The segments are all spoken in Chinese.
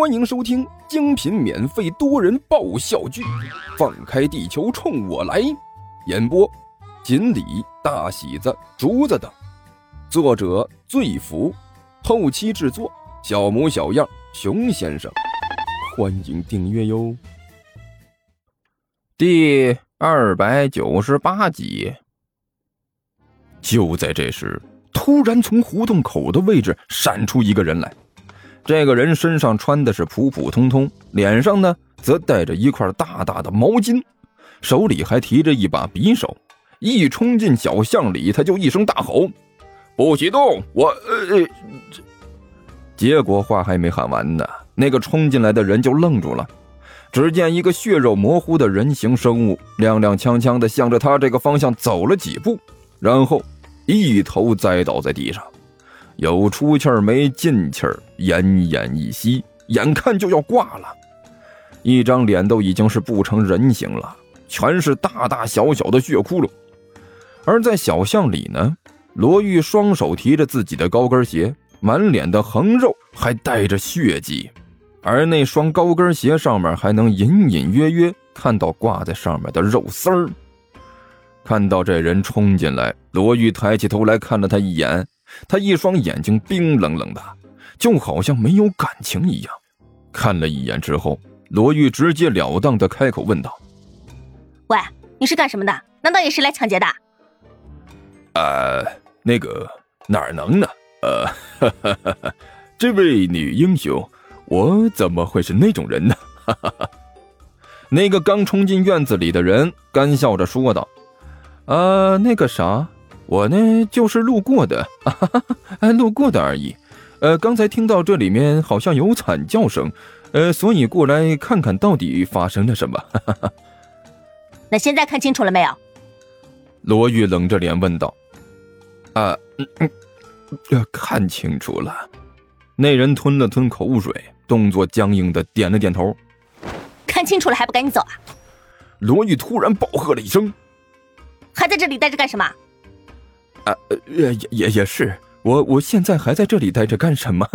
欢迎收听精品免费多人爆笑剧《放开地球冲我来》，演播：锦鲤、大喜子、竹子等，作者：醉福，后期制作：小模小样、熊先生。欢迎订阅哟。第二百九十八集。就在这时，突然从胡同口的位置闪出一个人来。这个人身上穿的是普普通通，脸上呢则带着一块大大的毛巾，手里还提着一把匕首。一冲进小巷里，他就一声大吼：“不许动！我……呃……”呃结果话还没喊完呢，那个冲进来的人就愣住了。只见一个血肉模糊的人形生物踉踉跄跄地向着他这个方向走了几步，然后一头栽倒在地上。有出气儿没进气儿，奄奄一息，眼看就要挂了，一张脸都已经是不成人形了，全是大大小小的血窟窿。而在小巷里呢，罗玉双手提着自己的高跟鞋，满脸的横肉，还带着血迹，而那双高跟鞋上面还能隐隐约约看到挂在上面的肉丝儿。看到这人冲进来，罗玉抬起头来看了他一眼。他一双眼睛冰冷冷的，就好像没有感情一样。看了一眼之后，罗玉直截了当的开口问道：“喂，你是干什么的？难道也是来抢劫的？”“呃，那个哪能呢？呃，这位女英雄，我怎么会是那种人呢？”哈哈哈。那个刚冲进院子里的人干笑着说道：“呃，那个啥。”我呢，就是路过的，哎，路过的而已。呃，刚才听到这里面好像有惨叫声，呃，所以过来看看到底发生了什么。那现在看清楚了没有？罗玉冷着脸问道。啊，嗯嗯，看清楚了。那人吞了吞口水，动作僵硬的点了点头。看清楚了还不赶紧走啊！罗玉突然暴喝了一声：“还在这里待着干什么？”啊，也也也是，我我现在还在这里待着干什么？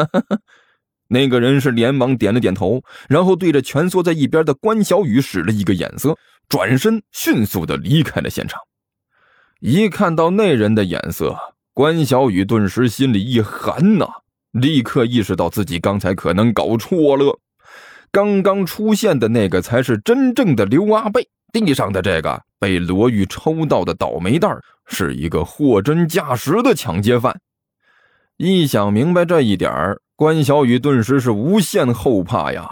那个人是连忙点了点头，然后对着蜷缩在一边的关小雨使了一个眼色，转身迅速的离开了现场。一看到那人的眼色，关小雨顿时心里一寒呐，立刻意识到自己刚才可能搞错了，刚刚出现的那个才是真正的刘阿贝。地上的这个被罗玉抽到的倒霉蛋是一个货真价实的抢劫犯。一想明白这一点关小雨顿时是无限后怕呀！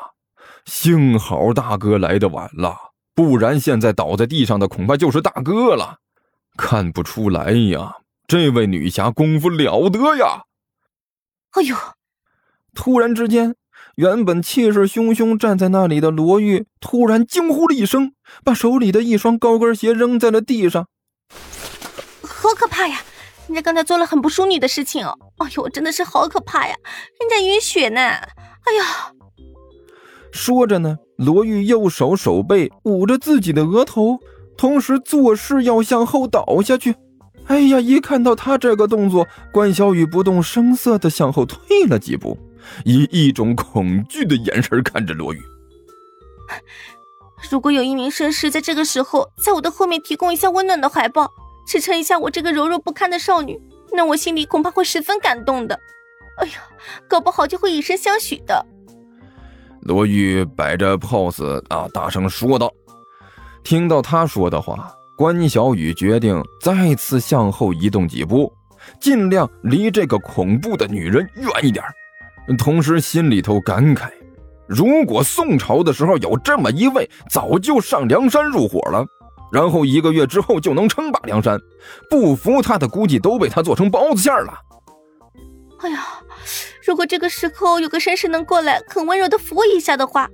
幸好大哥来的晚了，不然现在倒在地上的恐怕就是大哥了。看不出来呀，这位女侠功夫了得呀！哎呦！突然之间。原本气势汹汹站在那里的罗玉突然惊呼了一声，把手里的一双高跟鞋扔在了地上。好可怕呀！人家刚才做了很不淑女的事情哦。哎呦，真的是好可怕呀！人家晕血呢。哎呀！说着呢，罗玉右手手背捂着自己的额头，同时作势要向后倒下去。哎呀！一看到他这个动作，关小雨不动声色的向后退了几步。以一种恐惧的眼神看着罗宇。如果有一名绅士在这个时候在我的后面提供一下温暖的怀抱，支撑一下我这个柔弱不堪的少女，那我心里恐怕会十分感动的。哎呀，搞不好就会以身相许的。罗玉摆着 pose 啊，大声说道。听到他说的话，关小雨决定再次向后移动几步，尽量离这个恐怖的女人远一点。同时心里头感慨，如果宋朝的时候有这么一位，早就上梁山入伙了，然后一个月之后就能称霸梁山。不服他的，估计都被他做成包子馅了。哎呀，如果这个时候有个绅士能过来，很温柔的扶我一下的话，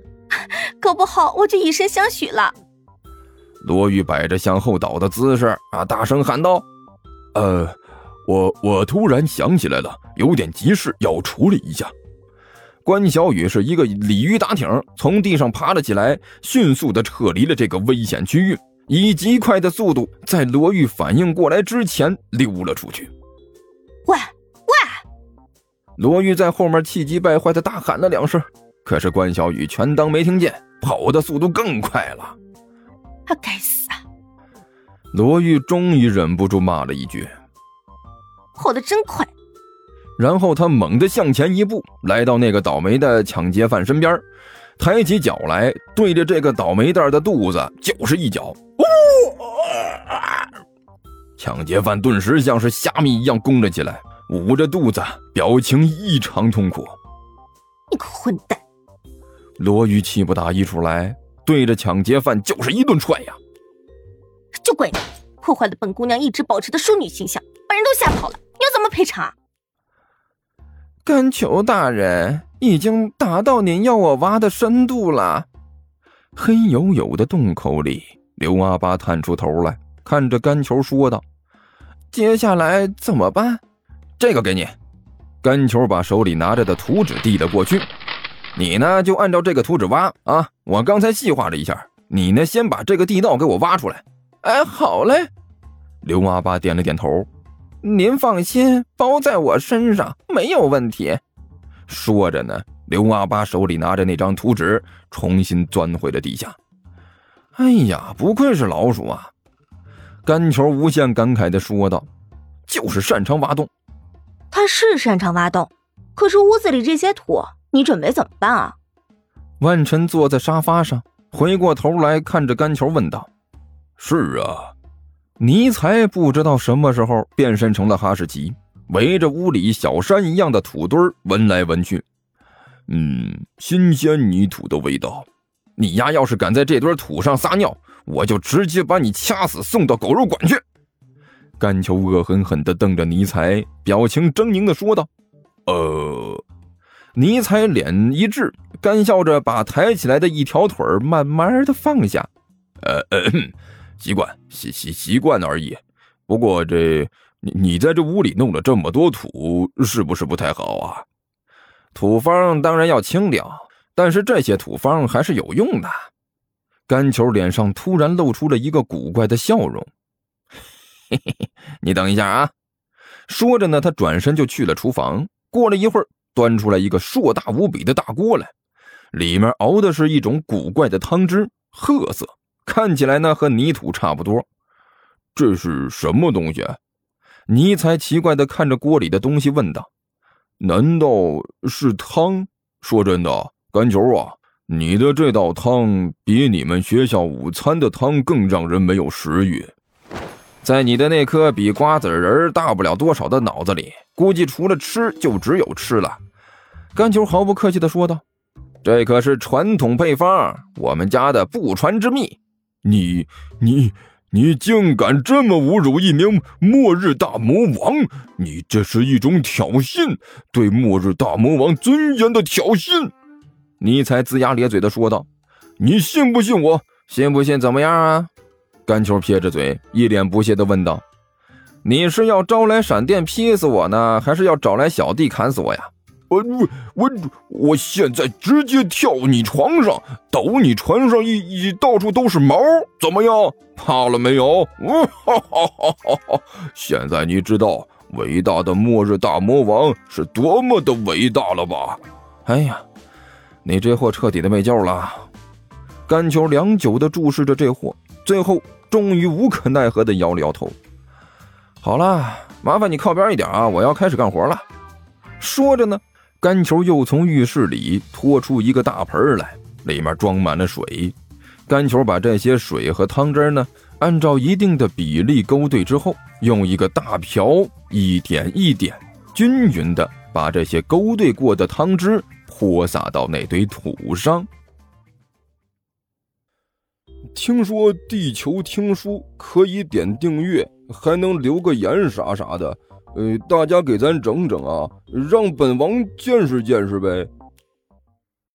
搞不好我就以身相许了。罗玉摆着向后倒的姿势啊，大声喊道：“呃，我我突然想起来了，有点急事要处理一下。”关小雨是一个鲤鱼打挺，从地上爬了起来，迅速的撤离了这个危险区域，以极快的速度在罗玉反应过来之前溜了出去。喂喂！罗玉在后面气急败坏的大喊了两声，可是关小雨全当没听见，跑的速度更快了。啊，该死啊！罗玉终于忍不住骂了一句：“跑得真快！”然后他猛地向前一步，来到那个倒霉的抢劫犯身边，抬起脚来，对着这个倒霉蛋的肚子就是一脚。抢劫犯顿时像是虾米一样弓了起来，捂着肚子，表情异常痛苦。你个混蛋！罗玉气不打一处来，对着抢劫犯就是一顿踹呀！就怪你破坏了本姑娘一直保持的淑女形象，把人都吓跑了，你要怎么赔偿？甘求大人已经达到您要我挖的深度了。黑黝黝的洞口里，刘阿八探出头来，看着甘球说道：“接下来怎么办？这个给你。”甘球把手里拿着的图纸递了过去。你呢，就按照这个图纸挖啊！我刚才细化了一下，你呢，先把这个地道给我挖出来。哎，好嘞。刘阿八点了点头。您放心，包在我身上，没有问题。说着呢，刘阿八手里拿着那张图纸，重新钻回了地下。哎呀，不愧是老鼠啊！甘球无限感慨地说道：“就是擅长挖洞。”他是擅长挖洞，可是屋子里这些土。你准备怎么办啊？万晨坐在沙发上，回过头来看着甘球问道：“是啊。”尼才不知道什么时候变身成了哈士奇，围着屋里小山一样的土堆闻来闻去。嗯，新鲜泥土的味道。你丫要是敢在这堆土上撒尿，我就直接把你掐死，送到狗肉馆去。甘球恶狠狠地瞪着尼才，表情狰狞地说道：“呃。”尼才脸一滞，干笑着把抬起来的一条腿慢慢的放下。呃，习惯，习习习惯而已。不过这你你在这屋里弄了这么多土，是不是不太好啊？土方当然要清掉，但是这些土方还是有用的。甘球脸上突然露出了一个古怪的笑容。嘿嘿嘿，你等一下啊！说着呢，他转身就去了厨房。过了一会儿。端出来一个硕大无比的大锅来，里面熬的是一种古怪的汤汁，褐色，看起来呢和泥土差不多。这是什么东西？尼才奇怪的看着锅里的东西问道：“难道是汤？”说真的，甘球啊，你的这道汤比你们学校午餐的汤更让人没有食欲。在你的那颗比瓜子仁大不了多少的脑子里，估计除了吃就只有吃了。甘球毫不客气地说道：“这可是传统配方，我们家的不传之秘。你、你、你竟敢这么侮辱一名末日大魔王！你这是一种挑衅，对末日大魔王尊严的挑衅！”尼才龇牙咧嘴地说道：“你信不信我？信不信怎么样啊？”甘球撇着嘴，一脸不屑地问道：“你是要招来闪电劈死我呢，还是要找来小弟砍死我呀？”“我我我现在直接跳你床上，抖你床上一一到处都是毛，怎么样？怕了没有？”“哈哈哈哈哈！现在你知道伟大的末日大魔王是多么的伟大了吧？”“哎呀，你这货彻底的没救了。”甘球良久的注视着这货，最后。终于无可奈何的摇了摇头。好了，麻烦你靠边一点啊，我要开始干活了。说着呢，甘球又从浴室里拖出一个大盆来，里面装满了水。甘球把这些水和汤汁呢，按照一定的比例勾兑之后，用一个大瓢一点一点均匀的把这些勾兑过的汤汁泼洒到那堆土上。听说地球听书可以点订阅，还能留个言啥啥的，呃，大家给咱整整啊，让本王见识见识呗。